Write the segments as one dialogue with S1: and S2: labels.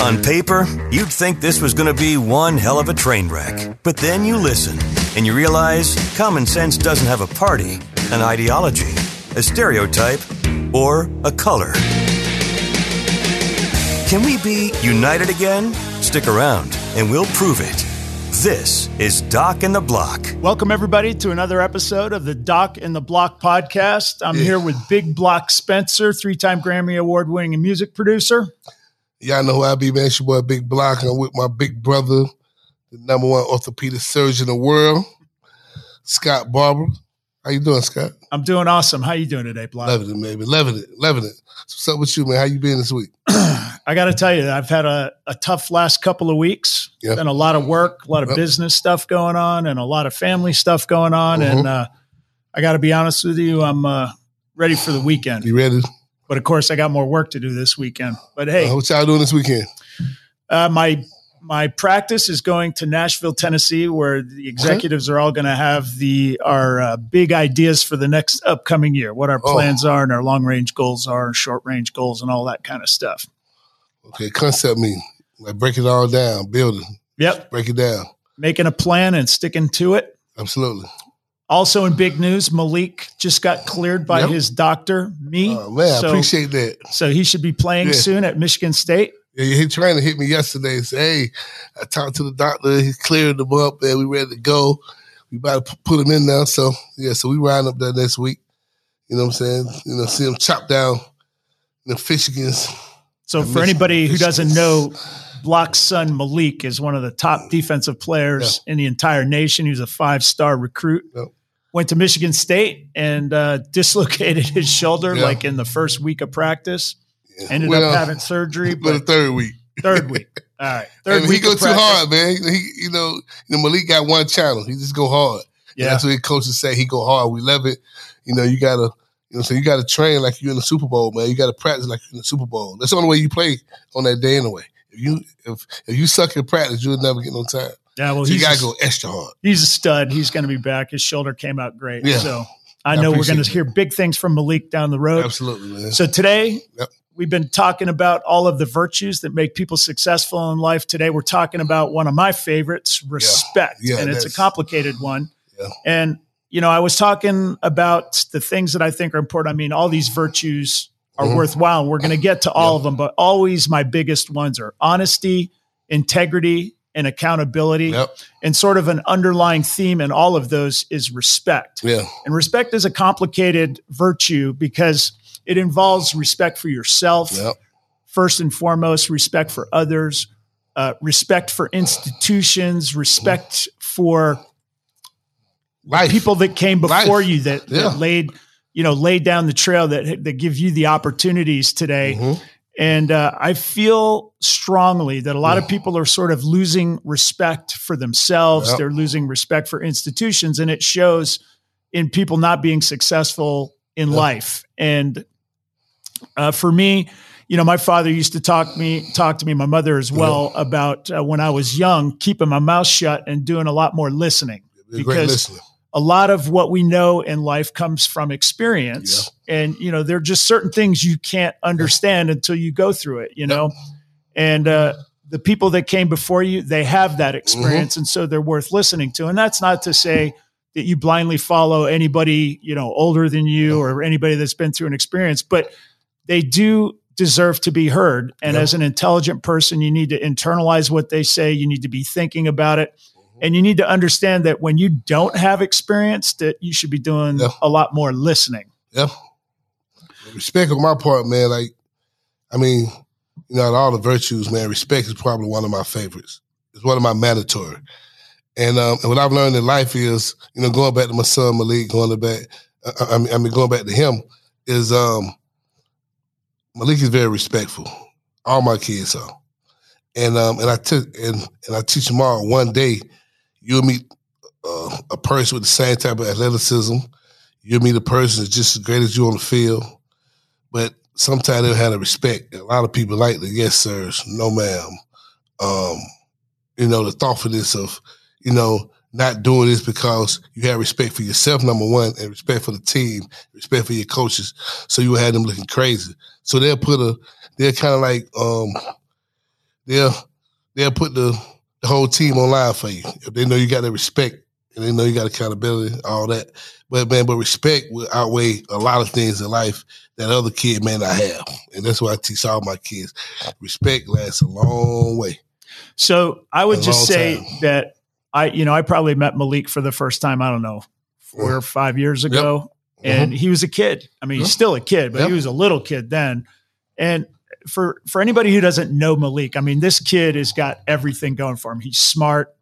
S1: On paper, you'd think this was going to be one hell of a train wreck. But then you listen and you realize common sense doesn't have a party, an ideology, a stereotype, or a color. Can we be united again? Stick around and we'll prove it. This is Doc and the Block.
S2: Welcome, everybody, to another episode of the Doc and the Block podcast. I'm here with Big Block Spencer, three time Grammy Award winning music producer.
S3: Y'all know who I be, man. It's your boy Big Block. I'm with my big brother, the number one orthopedic surgeon in the world, Scott Barber. How you doing, Scott?
S2: I'm doing awesome. How you doing today, Block?
S3: Loving it, baby. Loving it. Loving it. What's up with you, man? How you been this week?
S2: I got to tell you, I've had a, a tough last couple of weeks.
S3: Yep.
S2: Been a lot of work, a lot of
S3: Yep.
S2: business stuff going on, and a lot of family stuff going on.
S3: Mhm.
S2: And uh, I got to be honest with you, I'm uh, ready for the weekend.
S3: You ready?
S2: But of course, I got more work to do this weekend. But hey,
S3: Uh, what y'all doing this weekend?
S2: Uh, my my practice is going to Nashville, Tennessee, where the executives are all going to have the our uh, big ideas for the next upcoming year, what our
S3: Oh.
S2: plans are, and our long range goals are, short range goals, and all that kind of stuff.
S3: Okay, concept meeting. Like break it all down, building,
S2: Yep,
S3: break it down.
S2: making a plan and sticking to it.
S3: Absolutely.
S2: Also, in big news, Malik just got cleared by
S3: Yep.
S2: his doctor, me.
S3: Oh, man, I appreciate that.
S2: so he should be playing
S3: Yeah.
S2: soon at Michigan State.
S3: Yeah, he trying to hit me yesterday and say, hey, I talked to the doctor. He cleared him up and we ready to go. We about to put him in now. So, yeah, so we riding up there next week. You know what I'm saying? You know, see him chop down the Michigans.
S2: So, for anybody who doesn't know, Block's son Malik is one of the top defensive players in the entire nation. He's a five star recruit.
S3: Yep.
S2: Went to Michigan State and uh, dislocated his shoulder
S3: Yeah.
S2: like in the first week of practice.
S3: Yeah.
S2: Ended
S3: Well,
S2: up having surgery,
S3: for the
S2: but
S3: third week.
S2: third week. All right, third
S3: And he
S2: week.
S3: go too
S2: practice.
S3: hard, man. He, you know, you know, Malik got one channel. He just go hard. And
S2: Yeah,
S3: that's what the coaches say. He go hard. We love it. You know, you gotta, you know, so you gotta train like you're in the Super Bowl, man. You gotta practice like you're in the Super Bowl. That's the only way you play on that day anyway. If you if if you suck at practice, you'll never get no time.
S2: Yeah. Well,
S3: so you
S2: he's
S3: gotta
S2: a,
S3: go extra hard.
S2: he's a stud. He's going to be back. His shoulder came out great.
S3: Yeah.
S2: So I
S3: I
S2: know we're going to hear big things from Malik down the road.
S3: Absolutely, man.
S2: So today,
S3: Yep.
S2: we've been talking about all of the virtues that make people successful in life. Today, we're talking about one of my favorites, respect.
S3: Yeah,
S2: and it's a complicated one.
S3: Yeah.
S2: And, you know, I was talking about the things that I think are important. I mean, all these virtues are
S3: Mhm.
S2: worthwhile. We're going to get to all of them, but always my biggest ones are honesty, integrity, and accountability.
S3: Yep.
S2: And sort of an underlying theme in all of those is respect.
S3: Yeah.
S2: And respect is a complicated virtue because it involves respect for yourself,
S3: Yep.
S2: first and foremost, respect for others, uh, respect for institutions, respect for
S3: Life.
S2: people that came before
S3: Life.
S2: you that,
S3: Yeah.
S2: that laid, you know, laid down the trail that that give you the opportunities today.
S3: Mhm.
S2: And uh, I feel strongly that a lot of people are sort of losing respect for themselves.
S3: Yep.
S2: They're losing respect for institutions, and it shows in people not being successful in
S3: Yep.
S2: life. And uh, for me, you know, my father used to talk me talk to me, my mother as well, about uh, when I was young, keeping my mouth shut and doing a lot more listening
S3: Be a great
S2: because-. A lot of what we know in life comes from experience. And you know there are just certain things you can't understand until you go through it you know? And uh, the people that came before you they have that experience and so they're worth listening to. And that's not to say that you blindly follow anybody you know older than you or anybody that's been through an experience but they do deserve to be heard. And
S3: Yeah.
S2: as an intelligent person you need to internalize what they say. You need to be thinking about it and you need to understand that when you don't have experience that you should be doing
S3: Yeah.
S2: a lot more listening
S3: Yeah. Respect on my part, man. Like, I mean, you know, out of all the virtues, man, respect is probably one of my favorites. It's one of my mandatory. And um, and what I've learned in life is, you know, going back to my son Malik, going back, I, I mean, I mean, going back to him is um, Malik is very respectful. All my kids are, and um, and I took and and I teach them all. One day, you'll meet uh, a person with the same type of athleticism. You'll meet a person that's just as great as you on the field, but sometimes they'll have a respect. A lot of people like the yes sirs, no ma'am. Um, you know, the thoughtfulness of, you know, not doing this because you have respect for yourself, number one, and respect for the team, respect for your coaches. So you have them looking crazy. So they'll put a, they're kind of like, um, they'll they'll put the, the whole team online for you if they know you got the respect and they know you got accountability, all that. But man, but respect will outweigh a lot of things in life that other kid may not have, and that's why I teach all my kids. Respect lasts a long way.
S2: So I would just say time. that I, you know, I probably met Malik for the first time. I don't know, four or five years ago, yep. and mm-hmm. he was a kid. I mean, he's still a kid, but yep. he was a little kid then. And for for anybody who doesn't know Malik, I mean, this kid has got everything going for him. He's smart.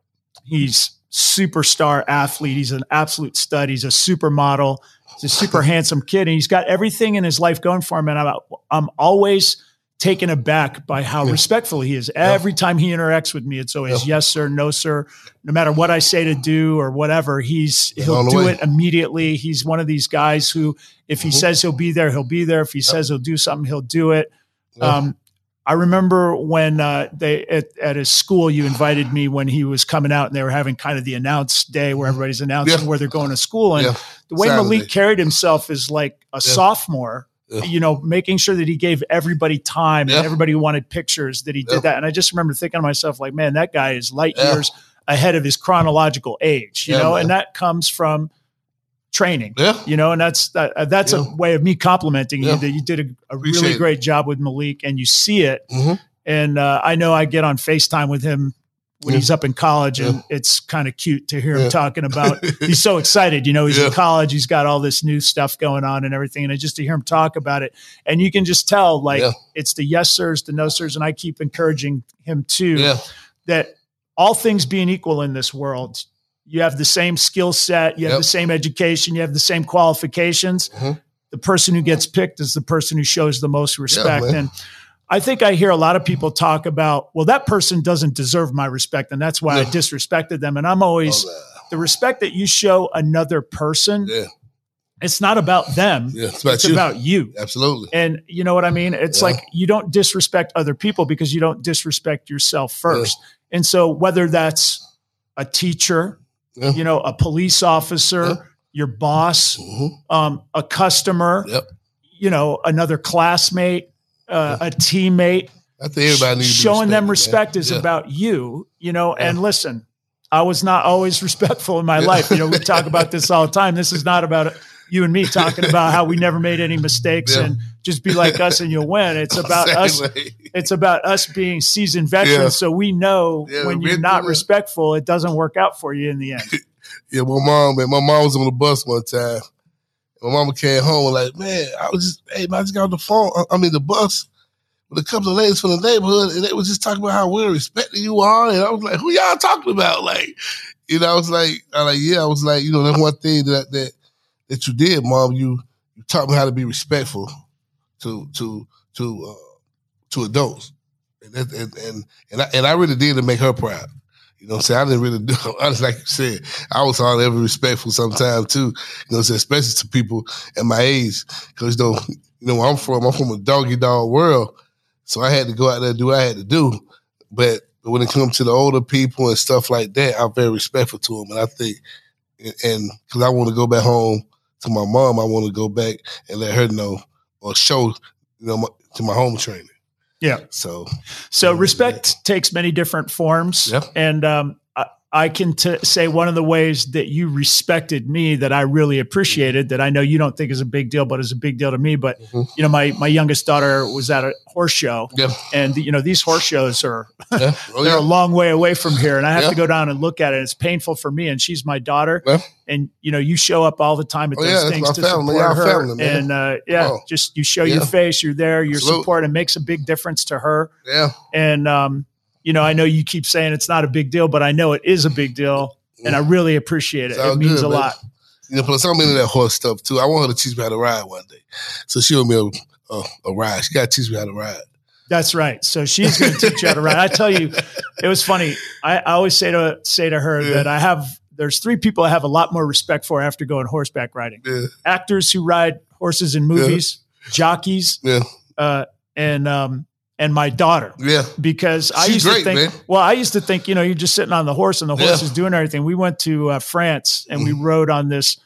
S2: He's superstar athlete. He's an absolute stud. He's a supermodel. He's a super handsome kid, and he's got everything in his life going for him. And I'm I'm always taken aback by how yeah. respectful he is. Every yeah. time he interacts with me, it's always yeah. yes sir, no sir. No matter what I say to do or whatever, he's he'll do way. it immediately. He's one of these guys who, if he mm-hmm. says he'll be there, he'll be there. If he says he'll do something, he'll do it. Um, I remember when uh, they at, at, his school, you invited me when he was coming out, and they were having kind of the announce day where everybody's announcing yeah. where they're going to school. And yeah. the way Saturday. Malik carried himself is like a yeah. sophomore. You know, making sure that he gave everybody time and everybody wanted pictures that he did that. And I just remember thinking to myself, like, man, that guy is light years ahead of his chronological age. You know, man. and that comes from training.
S3: Yeah.
S2: You know, and that's that, uh, that's yeah. a way of me complimenting yeah. you that you did a, a really it. great job with Malik and you see it. Mm-hmm. And uh, I know I get on FaceTime with him when yeah. he's up in college and it's kind of cute to hear him talking about he's so excited, you know, he's in college, he's got all this new stuff going on and everything. And just to hear him talk about it. And you can just tell like it's the yes sirs, the no sirs. And I keep encouraging him too that all things being equal in this world, you have the same skill set, you have yep. the same education, you have the same qualifications. Mm-hmm. The person who gets picked is the person who shows the most respect. Yeah, and I think I hear a lot of people talk about, well, that person doesn't deserve my respect, and that's why I disrespected them. And I'm always the respect that you show another person.
S3: Yeah.
S2: It's not about them. Yeah, it's about, it's you. about you.
S3: Absolutely.
S2: And you know what I mean? It's yeah. like you don't disrespect other people because you don't disrespect yourself first. And so whether that's a teacher, yeah. you know, a police officer, yeah. your boss, mm-hmm. um, a customer,
S3: yep.
S2: you know, another classmate, uh, a teammate.
S3: I think everybody needs
S2: showing them respect man. is yeah. about you, you know. And listen, I was not always respectful in my life. You know, we talk about this all the time. This is not about you and me talking about how we never made any mistakes and just be like us and you'll win. It's about us. It's about us being seasoned veterans, yeah. so we know yeah, when you're not respectful, it doesn't work out for you in the end.
S3: yeah, my mom, man, my mom was on the bus one time. My mama came home like, man, I was just, hey, man, I just got on the phone. I mean, the bus with a couple of ladies from the neighborhood, and they was just talking about how well respected you are, and I was like, who y'all talking about? Like, you know, I was like, I like, yeah, I was like, you know, that's one thing that that that you did, mom. You you taught me how to be respectful to to to uh, to adults, and and and and I, and I really did to make her proud. You know what I'm saying? I didn't really do honestly, like you said, I was hardly ever respectful sometimes too. You know, say especially to people at my age. Cause know, you know where I'm from, I'm from a doggy dog world. So I had to go out there and do what I had to do. But when it comes to the older people and stuff like that, I'm very respectful to them. And I think, and because I want to go back home to my mom, I want to go back and let her know or show, you know, my, to my home training.
S2: Yeah.
S3: So,
S2: so respect takes many different forms.
S3: Yeah.
S2: And um, I can t- say one of the ways that you respected me that I really appreciated that I know you don't think is a big deal, but is a big deal to me. But mm-hmm. you know, my my youngest daughter was at a horse show,
S3: yeah.
S2: and you know these horse shows are yeah. oh, they're yeah. a long way away from here, and I have to go down and look at it. It's painful for me, and she's my daughter, and you know you show up all the time at oh, those things to family. support her, family, and uh, yeah, oh. just you show your face, you're there, your support, it makes a big difference to her.
S3: Yeah,
S2: and um, you know, I know you keep saying it's not a big deal, but I know it is a big deal, and I really appreciate it. It means good, a man. lot.
S3: You know, plus I'm into that horse stuff too. I want her to teach me how to ride one day, so she'll be a, a, a ride. She got to teach me how to ride.
S2: That's right. So she's going to teach you how to ride. I tell you, it was funny. I, I always say to say to her yeah. that I have. There's three people I have a lot more respect for after going horseback riding:
S3: yeah.
S2: actors who ride horses in movies, jockeys, yeah. jockeys, uh, and um, and my daughter.
S3: Yeah.
S2: Because I used great, to think, man. well, I used to think, you know, you're just sitting on the horse and the horse yeah. is doing everything. We went to uh, France and we mm. rode on this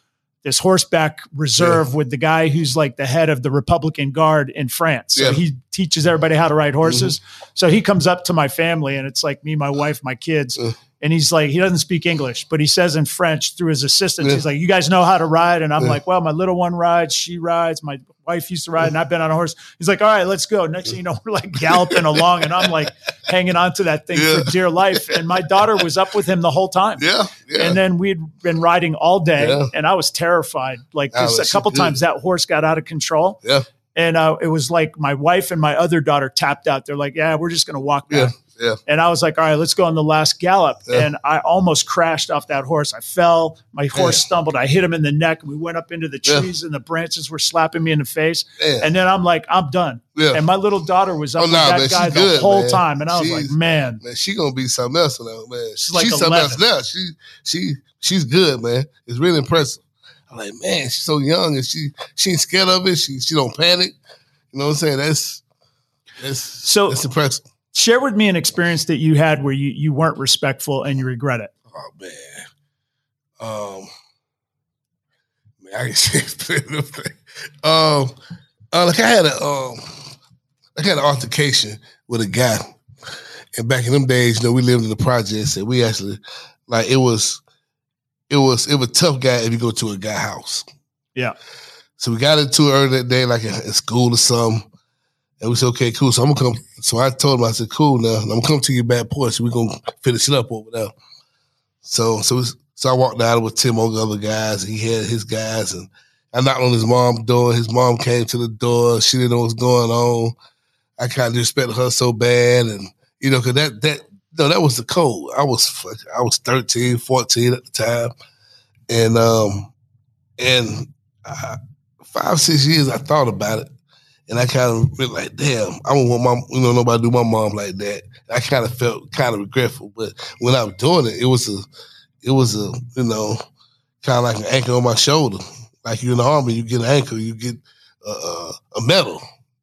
S2: this horseback reserve yeah. with the guy who's like the head of the Republican Guard in France. So yeah. he teaches everybody how to ride horses. Mm-hmm. So he comes up to my family and it's like me, my wife, my kids. Uh. And he's like, he doesn't speak English, but he says in French through his assistant, yeah. he's like, You guys know how to ride? And I'm like, Well, my little one rides, she rides, my wife used to ride, and I've been on a horse. He's like, All right, let's go. Next thing you know, we're like galloping along, and I'm like hanging on to that thing yeah. for dear life. And my daughter was up with him the whole time.
S3: Yeah. yeah.
S2: And then we'd been riding all day, yeah. and I was terrified. Like, oh, a couple times that horse got out of control.
S3: Yeah.
S2: And uh, it was like my wife and my other daughter tapped out. They're like, "Yeah, we're just going to walk back."
S3: Yeah.
S2: And I was like, all right, let's go on the last gallop. Yeah. And I almost crashed off that horse. I fell. My horse yeah. stumbled. I hit him in the neck. And we went up into the trees, and the branches were slapping me in the face. And then I'm like, I'm done. And my little daughter was up oh, with nah, that man, guy the good, whole man. time. And I was she's, like, man.
S3: Man, she going to be something else now, man. She's, like she's something else now. She, she, she's good, man. It's really impressive. I'm like, man, she's so young and she she ain't scared of it. She she don't panic. You know what I'm saying? That's that's so that's impressive.
S2: Share with me an experience that you had where you, you weren't respectful and you regret it.
S3: Oh man. Um man, I can say um uh, like I had a um I had an altercation with a guy. And back in them days, you know, we lived in the projects and we actually like it was it was it was tough guy if you go to a guy house.
S2: Yeah.
S3: So we got into it early that day, like in school or something. And we said, okay, cool. So I'm gonna come. So I told him, I said, cool. Now I'm gonna come to your back porch. We're gonna finish it up over there. So so so I walked out with Tim and the other guys. He had his guys, and I knocked on his mom's door. His mom came to the door. She didn't know what's going on. I kind of respected her so bad, and you know, cause that that no, that was the code. I was I was 13, 14 at the time, and um, and I, five six years I thought about it. And I kind of felt like, damn, I don't want my, you know, nobody do my mom like that. I kind of felt kind of regretful, but when I was doing it, it was a, it was a, you know, kind of like an anchor on my shoulder. Like you're in the army, you get an anchor, you get a, a, medal.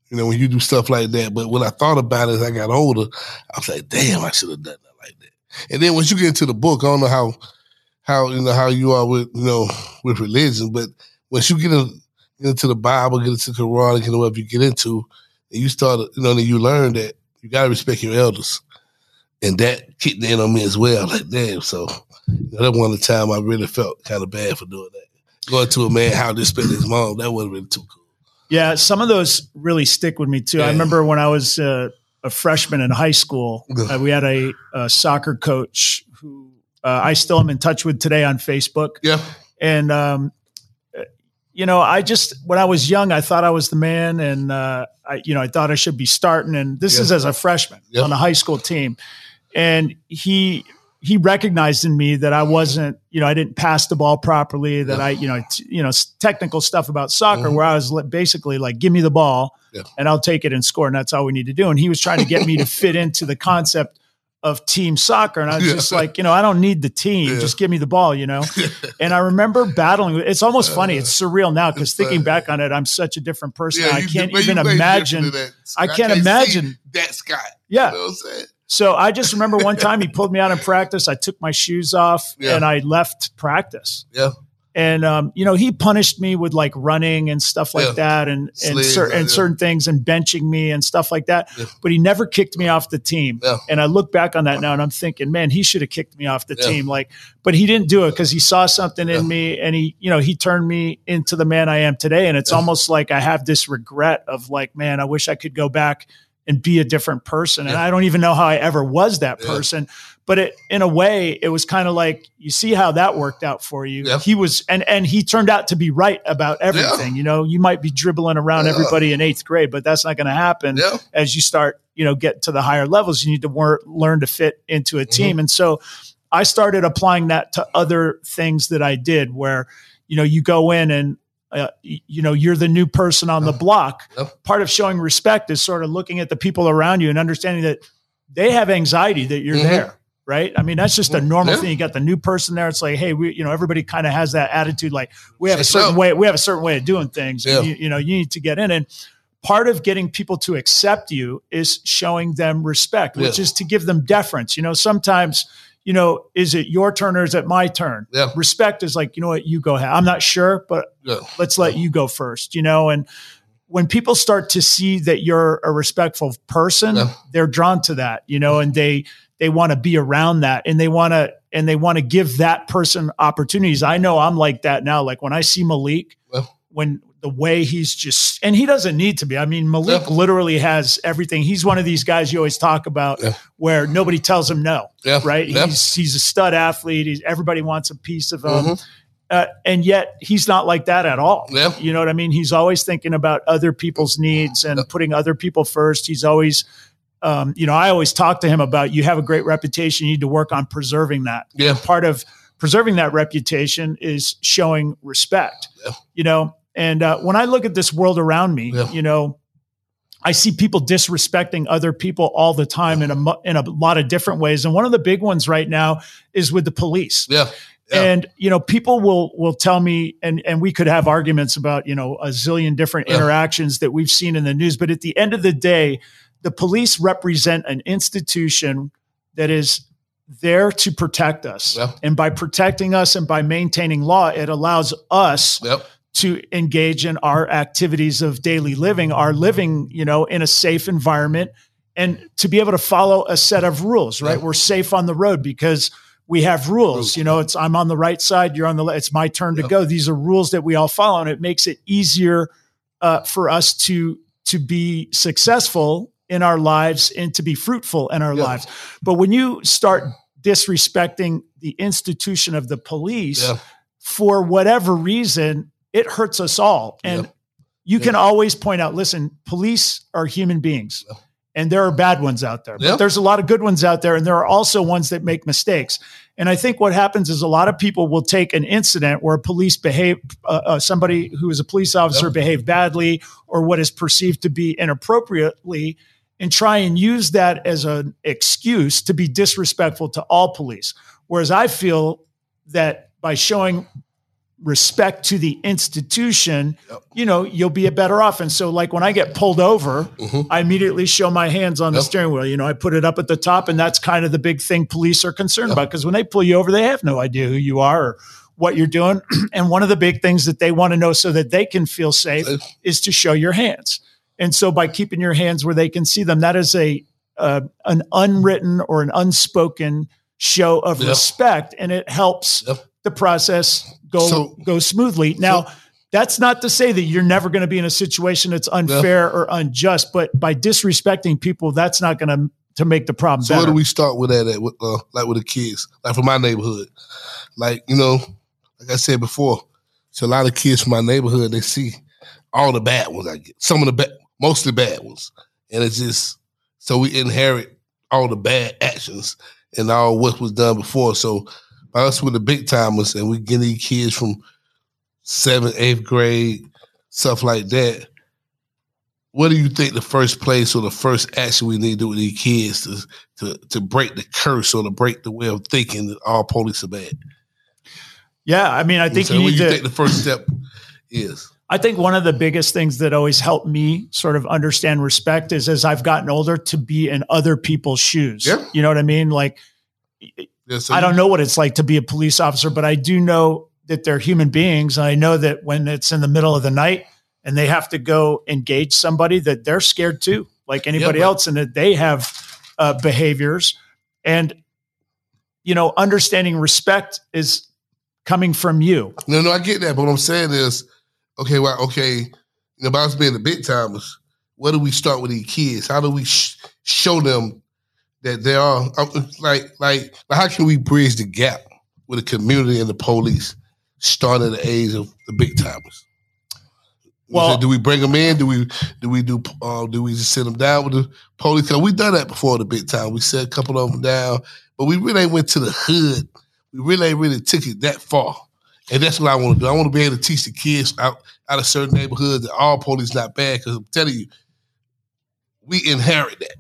S3: You know, when you do stuff like that. But when I thought about it as I got older, I was like, damn, I should have done that like that. And then once you get into the book, I don't know how, how you know how you are with you know with religion, but once you get a get into the Bible, get into the Quran, get into whatever you get into, and you start, you know, then you learn that you got to respect your elders. And that kicked in on me as well. Like, damn. So you know, that one of the time I really felt kind of bad for doing that. Going to a man how to respect his mom, that wasn't really too cool.
S2: Yeah, some of those really stick with me too. Yeah. I remember when I was uh, a freshman in high school, uh, we had a, a, soccer coach who uh, I still am in touch with today on Facebook.
S3: Yeah.
S2: And um, you know, I just when I was young, I thought I was the man, and uh, I, you know, I thought I should be starting. And this is as a freshman on a high school team, and he he recognized in me that I wasn't, you know, I didn't pass the ball properly. That I, you know, t- you know, technical stuff about soccer mm-hmm. where I was basically like, give me the ball, and I'll take it and score, and that's all we need to do. And he was trying to get me to fit into the concept of team soccer. And I was yeah. just like, you know, I don't need the team. Yeah. Just give me the ball, you know? and I remember battling. It's almost funny. It's surreal now because thinking back on it, I'm such a different person. Yeah, I can't even imagine. I can't, can't imagine
S3: that Scott.
S2: Yeah. You know so I just remember one time he pulled me out in practice. I took my shoes off and I left practice.
S3: Yeah
S2: and um, you know he punished me with like running and stuff like yeah. that and and, cer- and yeah. certain things and benching me and stuff like that yeah. but he never kicked me off the team. And i look back on that now and i'm thinking man he should have kicked me off the team like but he didn't do it because he saw something in me and he you know he turned me into the man i am today. And it's almost like i have this regret of like man i wish i could go back and be a different person. And i don't even know how i ever was that person but it, in a way, it was kind of like you see how that worked out for you. Yep. He was, and and he turned out to be right about everything. Yeah. You know, you might be dribbling around yeah. everybody in eighth grade, but that's not going to happen yeah. as you start, you know, get to the higher levels. You need to wor- learn to fit into a mm-hmm. team, mm-hmm. and so I started applying that to other things that I did, where you know you go in and uh, you know you're the new person on the block part of showing respect is sort of looking at the people around you and understanding that they have anxiety that you're mm-hmm. there right? I mean, that's just a mm-hmm. normal yeah. thing. You got the new person there. It's like, hey, we, you know, everybody kind of has that attitude. Like we have a certain way, we have a certain way of doing things. Yeah. You, you, know, you need to get in. And part of getting people to accept you is showing them respect, which yeah. is to give them deference. You know, sometimes you know, is it your turn or is it my turn?
S3: Yeah.
S2: Respect is like, you know what, you go ahead. I'm not sure, but let's let you go first, you know, and when people start to see that you're a respectful person, they're drawn to that, you know, and they they want to be around that and they want to and they want to give that person opportunities. I know I'm like that now. Like when I see Malik,
S3: Well.
S2: when the way he's just and he doesn't need to be. I mean, Malik
S3: Yeah.
S2: literally has everything. He's one of these guys you always talk about
S3: Yeah.
S2: where nobody tells him no
S3: Yeah.
S2: right? He's he's a stud athlete. He's, everybody wants a piece of him,
S3: Mhm.
S2: uh, and yet he's not like that at all.
S3: Yeah.
S2: You know what I mean? He's always thinking about other people's needs and putting other people first. He's always, um, you know, I always talk to him about you have a great reputation. You need to work on preserving that.
S3: Yeah.
S2: Part of preserving that reputation is showing respect.
S3: Yeah.
S2: You know, and uh, when I look at this world around me,
S3: Yeah.
S2: you know. I see people disrespecting other people all the time in a in a lot of different ways, and one of the big ones right now is with the police.
S3: Yeah. Yeah.
S2: And you know, people will will tell me, and and we could have arguments about you know a zillion different
S3: Yeah.
S2: interactions that we've seen in the news, but at the end of the day, the police represent an institution that is there to protect us, and by protecting us and by maintaining law, it allows us
S3: Yep.
S2: to engage in our activities of daily living, our living, you know, in a safe environment and to be able to follow a set of rules, right? We're safe on the road because we have rules.
S3: Rules.
S2: You know, it's I'm on the right side, you're on the left. It's my turn to go. These are rules that we all follow, and it makes it easier uh, for us to to be successful in our lives and to be fruitful in our
S3: Yeah.
S2: lives. But when you start disrespecting the institution of the police
S3: Yeah.
S2: for whatever reason, it hurts us all. And
S3: Yeah.
S2: you can always point out, listen, police are human beings. And there are bad ones out there. But there's a lot of good ones out there. And there are also ones that make mistakes. And I think what happens is a lot of people will take an incident where police behave, uh, uh, somebody who is a police officer behaved badly or what is perceived to be inappropriately, and try and use that as an excuse to be disrespectful to all police. Whereas I feel that by showing respect to the institution, you know, you'll be a better off. And so, like when I get pulled over,
S3: Mhm.
S2: I immediately show my hands on the
S3: Yep.
S2: steering wheel. You know, I put it up at the top, and that's kind of the big thing police are concerned
S3: Yep.
S2: about because when they pull you over, they have no idea who you are or what you're doing. and one of the big things that they want to know so that they can feel Safe. is to show your hands. And so, by keeping your hands where they can see them, that is a uh, an unwritten or an unspoken show of
S3: Yep.
S2: respect, and it helps
S3: Yep.
S2: the process go
S3: So-
S2: go smoothly. Now, that's not to say that you're never going to be in a situation that's unfair or unjust, but by disrespecting people, that's not going to to make the problem
S3: So
S2: better.
S3: where do we start with that at? With, uh, like with the kids, like from my neighborhood, like you know, like I said before, so a lot of kids from my neighborhood they see all the bad ones I get, some of the bad, mostly bad ones, and it's just so we inherit all the bad actions and all what was done before. So by us with the big timers, and we get these kids from seventh, eighth grade, stuff like that. What do you think the first place or the first action we need to do with these kids to to to break the curse or to break the way of thinking that all police are bad?
S2: yeah, I mean, I think
S3: So
S2: you
S3: what
S2: need
S3: you
S2: to.
S3: think the first step is?
S2: I think one of the biggest things that always helped me sort of understand respect is as I've gotten older to be in other people's shoes.
S3: Yeah.
S2: You know what I mean? Like,
S3: Yeah, so
S2: I don't know what it's like to be a police officer, but I do know that they're human beings. And I know that when it's in the middle of the night and they have to go engage somebody, that they're scared too, like anybody
S3: but-
S2: else, and that they have uh, behaviors. And, you know, understanding respect is coming from you.
S3: No, no, I get that. But what I'm saying is, okay, well, okay, you know, about us being the big timers, where do we start with these kids? How do we sh- show them that they are uh, like, like, like, how can we bridge the gap with the community and the police, starting at the age of the big timers?
S2: Well-
S3: do we bring them in? Do we do we do uh, do we just sit them down with the police? Cause we done that before the big time. We set a couple of them down, but we really went to the hood. We really ain't really took it that far. And that's what I want to do. I want to be able to teach the kids out, out of certain neighborhoods that all police not bad. Because I'm telling you, we inherit that.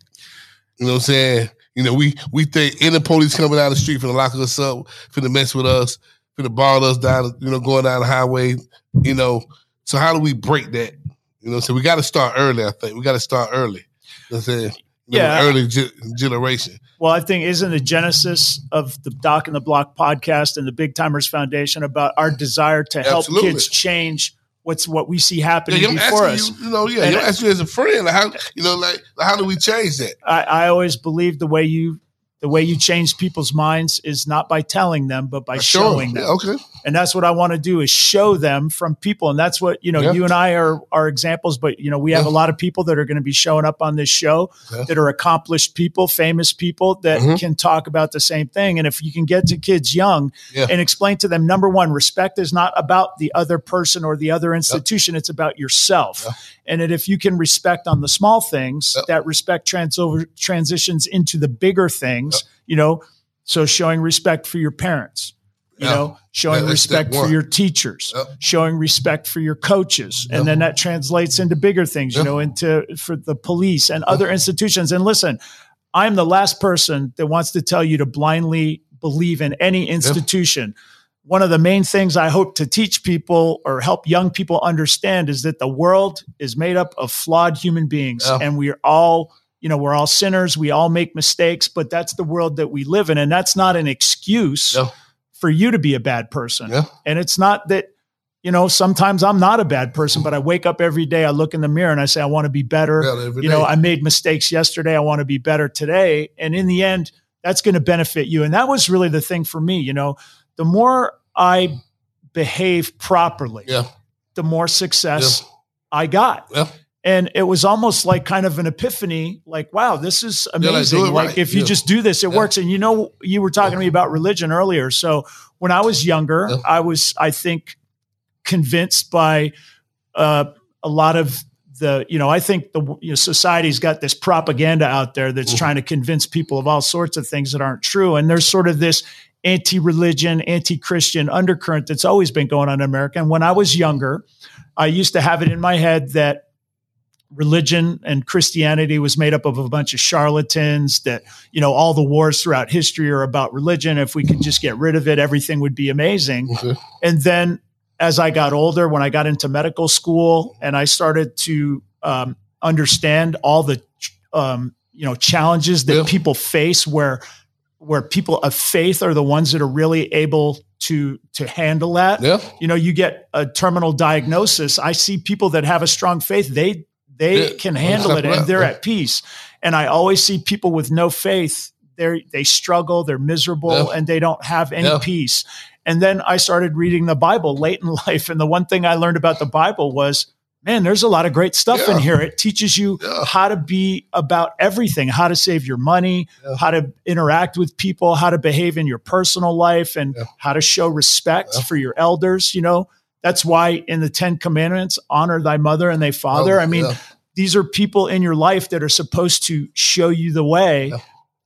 S3: You know what I'm saying? You know, we we think any police coming down the street finna lock us up, finna mess with us, finna ball us down, you know, going down the highway, you know. So how do we break that? You know, so we got to start early. I think we got to start early. You know what I'm saying? Yeah, early ge- generation.
S2: Well, I think isn't the genesis of the Doc and the Block podcast and the Big Timers Foundation about our desire to help Absolutely. kids change what's what we see happening yeah, before us.
S3: You, you know, yeah, you ask you as a friend, like how you know, like how do we change that?
S2: I, I always believe the way you the way you change people's minds is not by telling them, but by showing them.
S3: Okay.
S2: And that's what I want to do is show them from people. And that's what, you know, yeah. you and I are, are examples, but you know, we have yeah. a lot of people that are going to be showing up on this show that are accomplished people, famous people that mm-hmm. can talk about the same thing. And if you can get to kids young and explain to them, number one, respect is not about the other person or the other institution. It's about yourself. And that if you can respect on the small things, that respect trans- over, transitions into the bigger things things, you know, so showing respect for your parents, you yeah. know, showing yeah, respect for your teachers, yep. showing respect for your coaches. Yep. And then that translates into bigger things, yep. you know, into for the police and other institutions. And listen, I'm the last person that wants to tell you to blindly believe in any institution. One of the main things I hope to teach people or help young people understand is that the world is made up of flawed human beings and we are all you know, we're all sinners, we all make mistakes, but that's the world that we live in. And that's not an excuse no. for you to be a bad person. Yeah. And it's not that, you know, sometimes I'm not a bad person, but I wake up every day, I look in the mirror and I say, I want to be better. Yeah, you know, I made mistakes yesterday, I want to be better today. And in the end, that's going to benefit you. And that was really the thing for me, you know, the more I behave properly, yeah. the more success. I got. And it was almost like kind of an epiphany like wow this is amazing yeah, like, right. if you yeah. just do this it yeah. works and you know you were talking to me about religion earlier so when i was younger i was i think convinced by uh, a lot of the you know i think the you know, society's got this propaganda out there that's mm-hmm. trying to convince people of all sorts of things that aren't true and there's sort of this anti-religion anti-christian undercurrent that's always been going on in america and when i was younger i used to have it in my head that religion and Christianity was made up of a bunch of charlatans that, you know, all the wars throughout history are about religion. If we could just get rid of it, everything would be amazing. And then as I got older, when I got into medical school and I started to um, understand all the, um, you know, challenges that yeah. people face where, where people of faith are the ones that are really able to to handle that. Yeah. You know, you get a terminal diagnosis. I see people that have a strong faith. They they yeah, can handle it and they're yeah. at peace. And I always see people with no faith, they they struggle, they're miserable, yeah. and they don't have any peace. And then I started reading the Bible late in life. And the one thing I learned about the Bible was, man, there's a lot of great stuff in here. It teaches you how to be about everything, how to save your money, how to interact with people, how to behave in your personal life, and how to show respect for your elders, you know that's why in the Ten Commandments, honor thy mother and thy father. Oh, I mean, yeah. these are people in your life that are supposed to show you the way, yeah.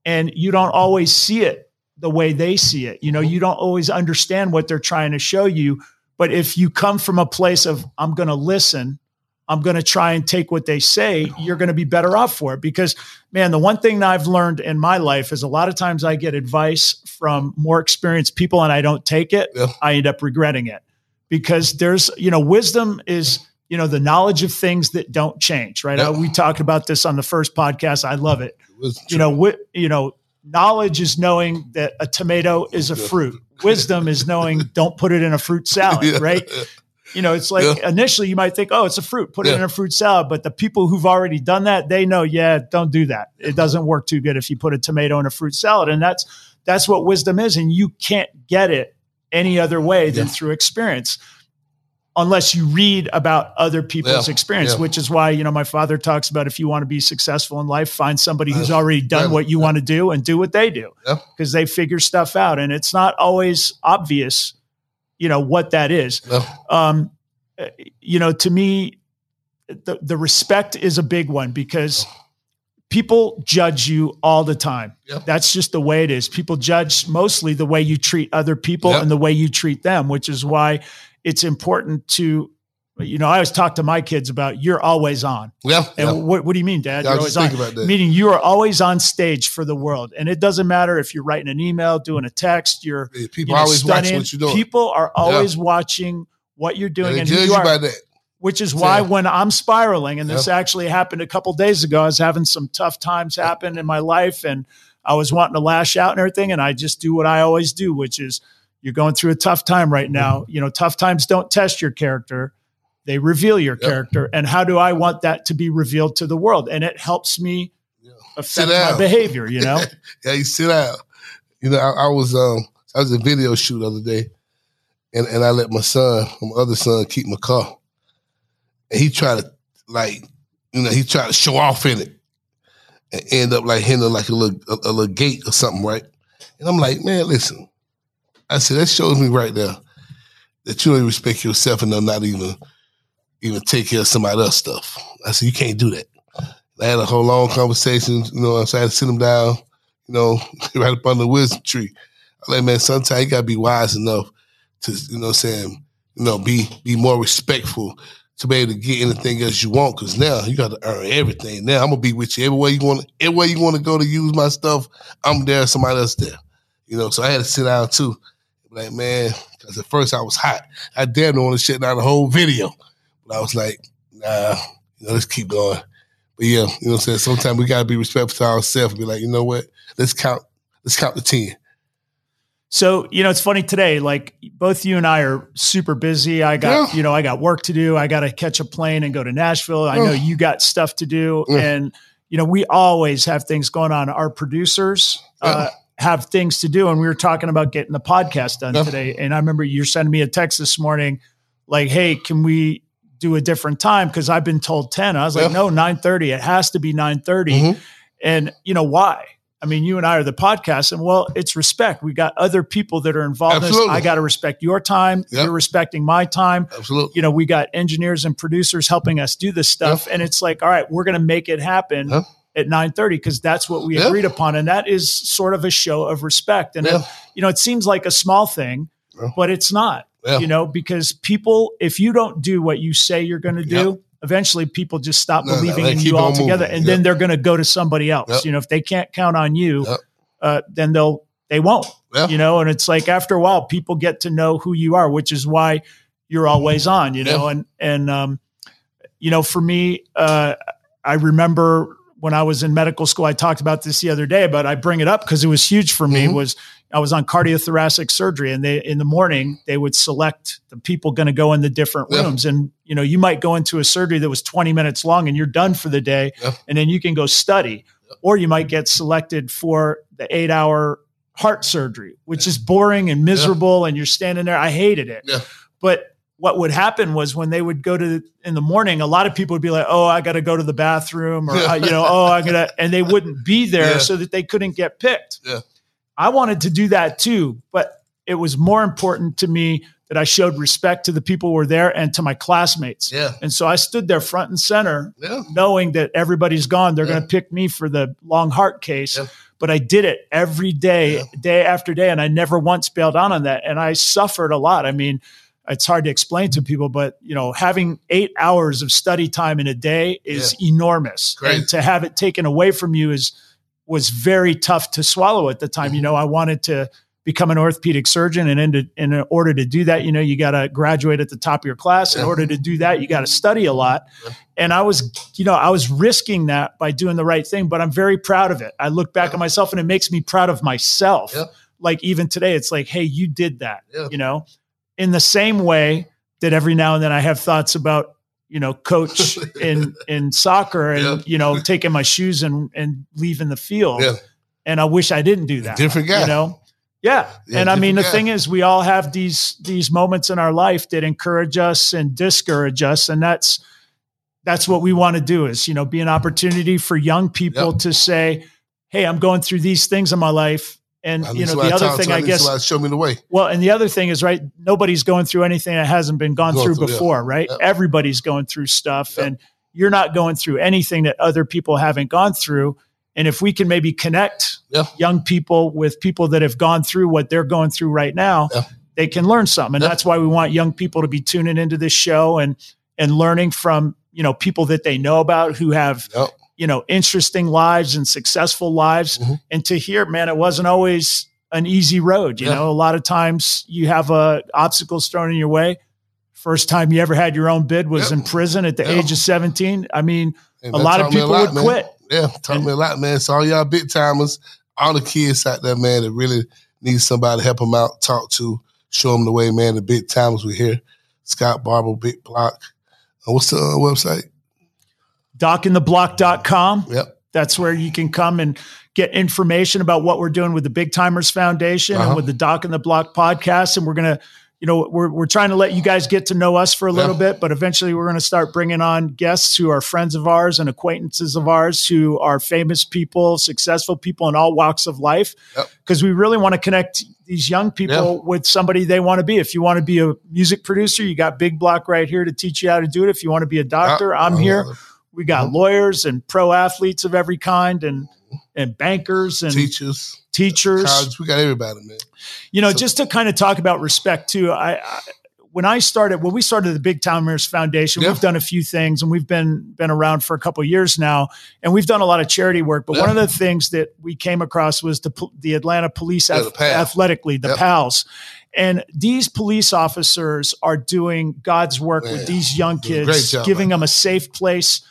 S2: and you don't always see it the way they see it. You know, you don't always understand what they're trying to show you. But if you come from a place of, I'm going to listen, I'm going to try and take what they say, you're going to be better off for it. Because, man, the one thing that I've learned in my life is a lot of times I get advice from more experienced people and I don't take it, yeah. I end up regretting it because there's, you know, wisdom is, you know, the knowledge of things that don't change, right? Uh, we talked about this on the first podcast. I love it. it you know, wi- you know, knowledge is knowing that a tomato is a fruit. Wisdom is knowing don't put it in a fruit salad, yeah. right? You know, it's like yeah. initially you might think, oh, it's a fruit, put yeah. it in a fruit salad. But the people who've already done that, they know, yeah, don't do that. It doesn't work too good if you put a tomato in a fruit salad. And that's that's what wisdom is. And you can't get it any other way than yeah. through experience unless you read about other people's yeah. experience yeah. which is why you know my father talks about if you want to be successful in life find somebody who's already done what you want to do and do what they do because they figure stuff out and it's not always obvious you know what that is um, you know to me the, the respect is a big one because people judge you all the time. Yep. That's just the way it is. People judge mostly the way you treat other people yep. and the way you treat them, which is why it's important to you know, I always talk to my kids about you're always on.
S3: Yeah.
S2: And
S3: yeah.
S2: What, what do you mean, Dad? Yeah, you're always on. Meaning you are always on stage for the world. And it doesn't matter if you're writing an email, doing a text, you're
S3: people
S2: you know,
S3: always watching what you're doing.
S2: People are always yeah. watching what you're doing.
S3: And, and judge you, are, by that.
S2: Which is why when I'm spiraling, and this actually happened a couple days ago, I was having some tough times happen in my life, and I was wanting to lash out and everything, and I just do what I always do, which is you're going through a tough time right now. Mm-hmm. You know, tough times don't test your character; they reveal your yep. character. And how do I want that to be revealed to the world? And it helps me yeah. affect my behavior. You know,
S3: yeah, you sit out. You know, I, I was um I was a video shoot the other day, and and I let my son, my other son, keep my car and he tried to like, you know, he tried to show off in it and end up like hitting like a little, a, a little gate or something, right? And I'm like, man, listen. I said, that shows me right there that you don't respect yourself and not even even take care of somebody else's stuff. I said, you can't do that. I had a whole long conversation, you know, so I had to sit him down, you know, right up under the wisdom tree. I like, man, sometimes you gotta be wise enough to, you know, what I'm saying, you know, be be more respectful to be able to get anything else you want. Cause now you got to earn everything. Now I'm gonna be with you everywhere you want. Everywhere you want to go to use my stuff, I'm there. Somebody else there. You know, so I had to sit down too. Like man, because at first I was hot. I damn want to shut down the whole video, but I was like, nah, you know, let's keep going. But yeah, you know, what I'm saying sometimes we gotta be respectful to ourselves and be like, you know what? Let's count. Let's count the ten.
S2: So, you know, it's funny today, like both you and I are super busy. I got, yeah. you know, I got work to do. I got to catch a plane and go to Nashville. I know you got stuff to do. Yeah. And, you know, we always have things going on. Our producers yeah. uh, have things to do. And we were talking about getting the podcast done today. And I remember you're sending me a text this morning, like, hey, can we do a different time? Because I've been told 10. I was like, no, 9 30. It has to be 9 30. Mm-hmm. And, you know, why? I mean, you and I are the podcast, and well, it's respect. We got other people that are involved Absolutely. in this. I got to respect your time. Yep. You're respecting my time.
S3: Absolutely.
S2: You know, we got engineers and producers helping us do this stuff, yep. and it's like, all right, we're going to make it happen. Yep. At 9:30 because that's what we agreed upon and that is sort of a show of respect and it, you know it seems like a small thing but it's not you know because people if you don't do what you say you're going to do eventually people just stop no, believing no, in you altogether and yep. then they're going to go to somebody else yep. you know if they can't count on you yep. uh, then they'll they won't you know and it's like after a while people get to know who you are which is why you're always on you know and and um you know for me uh i remember when I was in medical school, I talked about this the other day, but I bring it up because it was huge for me. Mm-hmm. Was I was on cardiothoracic surgery, and they in the morning they would select the people going to go in the different yeah. rooms, and you know you might go into a surgery that was twenty minutes long, and you're done for the day, yeah. and then you can go study, yeah. or you might get selected for the eight hour heart surgery, which is boring and miserable, and you're standing there. I hated it, but what would happen was when they would go to in the morning, a lot of people would be like, "Oh, I got to go to the bathroom," or uh, you know, "Oh, I'm gonna," and they wouldn't be there so that they couldn't get picked. I wanted to do that too, but it was more important to me that I showed respect to the people who were there and to my classmates.
S3: Yeah.
S2: And so I stood there front and center, yeah. knowing that everybody's gone. They're yeah. going to pick me for the long heart case. Yeah. But I did it every day, day after day, and I never once bailed out on that. And I suffered a lot. I mean, it's hard to explain to people, but you know, having eight hours of study time in a day is enormous. Great. And to have it taken away from you is was very tough to swallow at the time. You know, I wanted to become an orthopedic surgeon, and in, to, in order to do that, you know, you got to graduate at the top of your class. In order to do that, you got to study a lot. Yeah. And I was, you know, I was risking that by doing the right thing. But I'm very proud of it. I look back yeah. at myself, and it makes me proud of myself. Like even today, it's like, hey, you did that. You know in the same way that every now and then I have thoughts about, you know, coach in in soccer and yeah. you know taking my shoes and and leaving the field. Yeah. And I wish I didn't do that.
S3: Different guy,
S2: you know. Yeah. yeah and I mean, the guy. thing is, we all have these these moments in our life that encourage us and discourage us, and that's that's what we want to do. Is you know, be an opportunity for young people yep. to say, "Hey, I'm going through these things in my life and you know, the other thing, I guess,
S3: show me the way.
S2: Well, and the other thing is, right? Nobody's going through anything that hasn't been gone through, through, before, yeah. right? Yeah. Everybody's going through stuff, yeah. and you're not going through anything that other people haven't gone through. And if we can maybe connect young people with people that have gone through what they're going through right now, they can learn something. And that's why we want young people to be tuning into this show and and learning from you know people that they know about who have you know, interesting lives and successful lives. Mm-hmm. And to hear, man, it wasn't always an easy road. You yeah. know, a lot of times you have uh, obstacles thrown in your way. first time you ever had your own bid was
S3: Yep.
S2: in prison at the
S3: Yep.
S2: age of 17. I mean,
S3: And
S2: a lot of people
S3: lot,
S2: would
S3: man.
S2: quit.
S3: Yeah, taught me a lot, man. So all y'all big timers, all the kids out there, man, that really need somebody to help them out, talk to, show them the way, man. The big timers we here. Scott Barber, Big Block. Uh, what's the uh, website?
S2: docandtheblock.com.
S3: Yep.
S2: That's where you can come and get information about what we're doing with the Big Timers Foundation and
S3: Uh-huh.
S2: with the Doc and the Block podcast. And we're going to, you know, we're, we're trying to let you guys get to know us for a little
S3: Yeah.
S2: bit, but eventually we're going to start bringing on guests who are friends of ours and acquaintances of ours who are famous people, successful people in all walks of life.
S3: Yep.
S2: Because we really want to connect these young people with somebody they want to be. If you want to be a music producer, you got Big Block right here to teach you how to do it. If you want to be a doctor, I'm here. We got
S3: Mhm.
S2: lawyers and pro athletes of every kind and and bankers and
S3: Teachers,
S2: teachers.
S3: college. We got everybody, man.
S2: You know,
S3: So-
S2: just to kind of talk about respect too. I, I when I started, when we started the Big Town Timers Foundation,
S3: Yeah.
S2: we've done a few things, and we've been been around for a couple of years now, and we've done a lot of charity work. But
S3: Yeah.
S2: one of the things that we came across was the the Atlanta Police
S3: Yeah, the PAL.
S2: Athletic League, the
S3: Yep.
S2: PALs. And these police officers are doing God's work with these young
S3: doing a great
S2: kids,
S3: job,
S2: giving
S3: man.
S2: them a safe place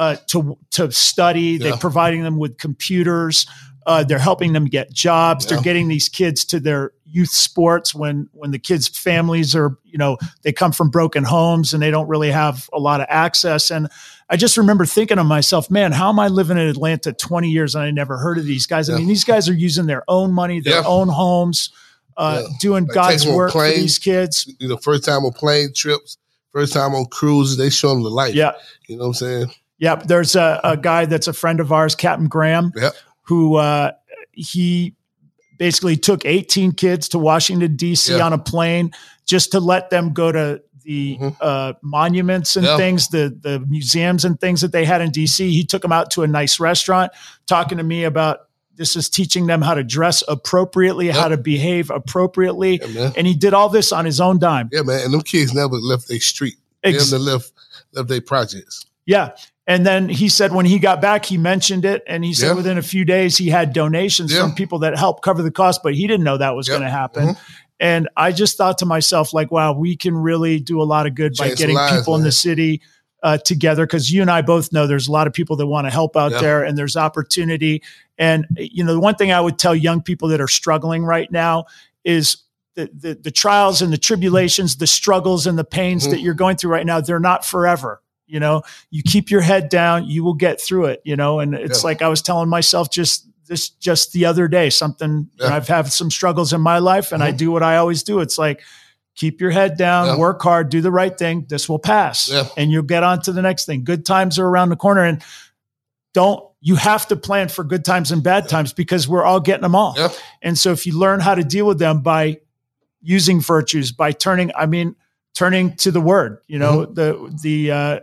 S2: uh, to to study. They're providing them with computers. Uh, they're helping them get jobs. They're getting these kids to their youth sports when when the kids' families are you know they come from broken homes and they don't really have a lot of access. And I just remember thinking to myself, man, how am I living in Atlanta 20 years and I never heard of these guys? I
S3: Yeah.
S2: mean, these guys are using their own money, their
S3: Yeah.
S2: own homes, uh,
S3: Yeah.
S2: doing
S3: Like
S2: God's
S3: taking them on
S2: work for these kids.
S3: You know, first time on plane trips, first time on cruises, they show them the life.
S2: Yeah.
S3: You know what I'm saying?
S2: Yep. There's a, a guy that's a friend of ours, Captain Graham,
S3: Yep.
S2: who uh, he basically took 18 kids to Washington, D.C.
S3: Yeah.
S2: on a plane just to let them go to the
S3: Mhm.
S2: uh, monuments and
S3: Yeah.
S2: things, the, the museums and things that they had in D.C. He took them out to a nice restaurant, talking to me about this is teaching them how to dress appropriately, how to behave appropriately.
S3: Yeah.
S2: And he did all this on his own dime.
S3: Yeah, man. And them kids never left their street. They never left left their projects.
S2: Yeah. And then he said when he got back, he mentioned it. And he said
S3: Yeah.
S2: within a few days, he had donations
S3: Yeah.
S2: from people that helped cover the cost, but he didn't know that was
S3: Yep.
S2: going to happen.
S3: Mhm.
S2: And I just thought to myself, like, wow, we can really do a lot of good by getting
S3: lives,
S2: people in the city uh, together. Cause you and I both know there's a lot of people that want to help out
S3: Yeah.
S2: there and there's opportunity. And, you know, the one thing I would tell young people that are struggling right now is the, the, the trials and the tribulations, the struggles and the pains
S3: Mhm.
S2: that you're going through right now, they're not forever. You know, you keep your head down, you will get through it, you know, and it's
S3: Yeah.
S2: like I was telling myself just this, just the other day, something
S3: Yeah.
S2: I've had some struggles in my life and I
S3: Mhm.
S2: do what I always do. It's like, keep your head down,
S3: Yeah.
S2: work hard, do the right thing. This will pass and you'll get on to the next thing. Good times are around the corner and don't, you have to plan for good times and bad times because we're all getting them all. And so if you learn how to deal with them by using virtues, by turning, I mean, turning to the word, you know,
S3: Mm-hmm.
S2: the, the, uh,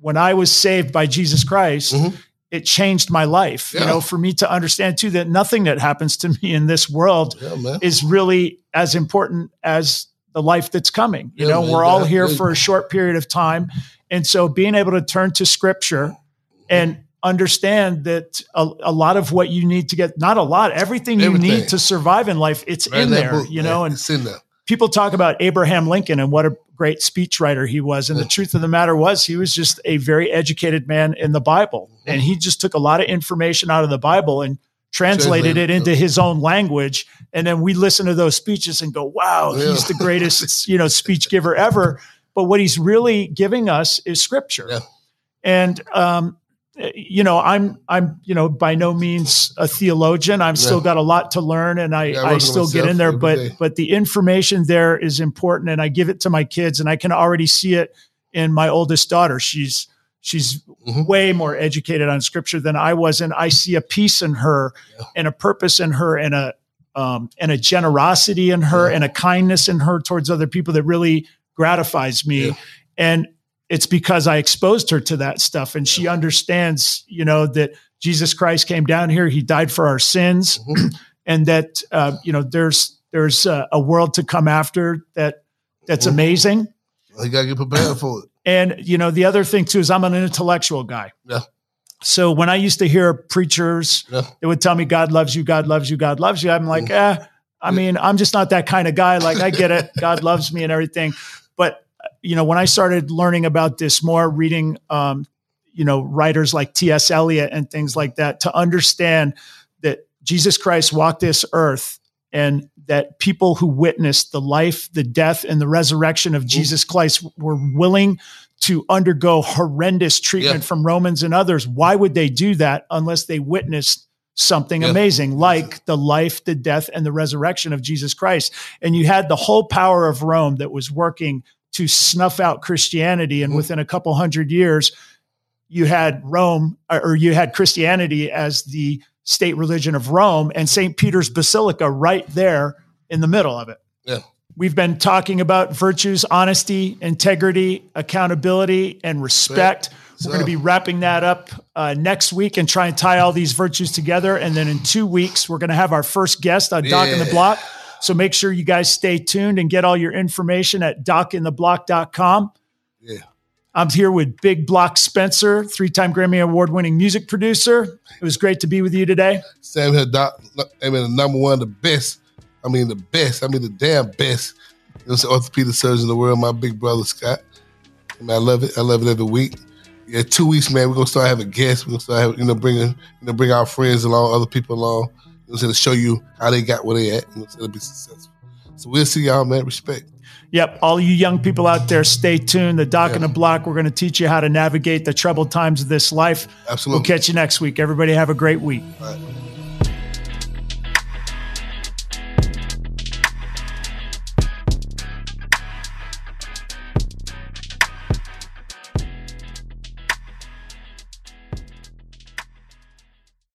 S2: when I was saved by Jesus Christ,
S3: Mhm.
S2: it changed my life, you know, for me to understand too, that nothing that happens to me in this world
S3: Yeah,
S2: is really as important as the life that's coming. You
S3: Yeah,
S2: know,
S3: man,
S2: we're all
S3: yeah,
S2: here
S3: yeah.
S2: for a short period of time. And so being able to turn to scripture and understand that a, a lot of what you need to get, not a lot, everything you need to survive in life, it's
S3: Right
S2: in there,
S3: book,
S2: you
S3: man.
S2: know, and
S3: it's in there.
S2: People talk about Abraham Lincoln and what a great speechwriter he was. And the truth of the matter was, he was just a very educated man in the Bible. And he just took a lot of information out of the Bible and translated it into his own language. And then we listen to those speeches and go, wow,
S3: Yeah.
S2: he's the greatest, you know, speech giver ever. But what he's really giving us is scripture.
S3: Yeah.
S2: And, um, you know, I'm, I'm, you know, by no means a theologian. I've still got a lot to learn and I,
S3: Yeah, I
S2: I still get in there, but,
S3: day.
S2: but the information there is important and I give it to my kids and I can already see it in my oldest daughter. She's, she's
S3: Mhm.
S2: way more educated on scripture than I was. And I see a peace in her
S3: Yeah.
S2: and a purpose in her and a, um, and a generosity in her
S3: Yeah.
S2: and a kindness in her towards other people that really gratifies me. And it's because I exposed her to that stuff and she understands, you know, that Jesus Christ came down here, he died for our sins
S3: Mhm.
S2: and that, uh, you know, there's, there's a, a world to come after that that's
S3: Mhm.
S2: amazing.
S3: You gotta get prepared for it.
S2: And you know, the other thing too is I'm an intellectual guy.
S3: Yeah.
S2: So when I used to hear preachers,
S3: Yeah.
S2: they would tell me God loves you, God loves you, God loves you. I'm like, eh, I mean, I'm just not that kind of guy. Like I get it, God loves me and everything. You know, when I started learning about this more, reading, um, you know, writers like T.S. Eliot and things like that, to understand that Jesus Christ walked this earth and that people who witnessed the life, the death, and the resurrection of mm-hmm. Jesus Christ were willing to undergo horrendous treatment yeah. from Romans and others. Why would they do that unless they witnessed something yeah. amazing like the life, the death, and the resurrection of Jesus Christ? And you had the whole power of Rome that was working to snuff out Christianity. And mm-hmm. within a couple hundred years, you had Rome or you had Christianity as the state religion of Rome and St. Peter's Basilica right there in the middle of it.
S3: Yeah.
S2: We've been talking about virtues, honesty, integrity, accountability, and respect. We're going to be wrapping that up uh, next week and try and tie all these virtues together. And then in two weeks, we're going to have our first guest on Doc yeah. in the Block. So make sure you guys stay tuned and get all your information at docandtheblock.com.
S3: Yeah.
S2: I'm here with Big Block Spencer, three time Grammy Award winning music producer. It was great to be with you today.
S3: Sam here, Doc. I mean, the number one, the best. I mean, the best. I mean, the damn best. You know, orthopedic surgeon in the world, my big brother, Scott. I, mean, I love it. I love it every week. Yeah, two weeks, man. We're gonna start having guests. We're gonna start having, you know, bringing, you know, bring our friends along, other people along. Know, to show you how they got where they at. Know, to be successful. So we'll see y'all, man. Respect.
S2: Yep. All you young people out there, stay tuned. The Doc yeah. and the Block, we're going to teach you how to navigate the troubled times of this life.
S3: Absolutely.
S2: We'll catch you next week. Everybody have a great week.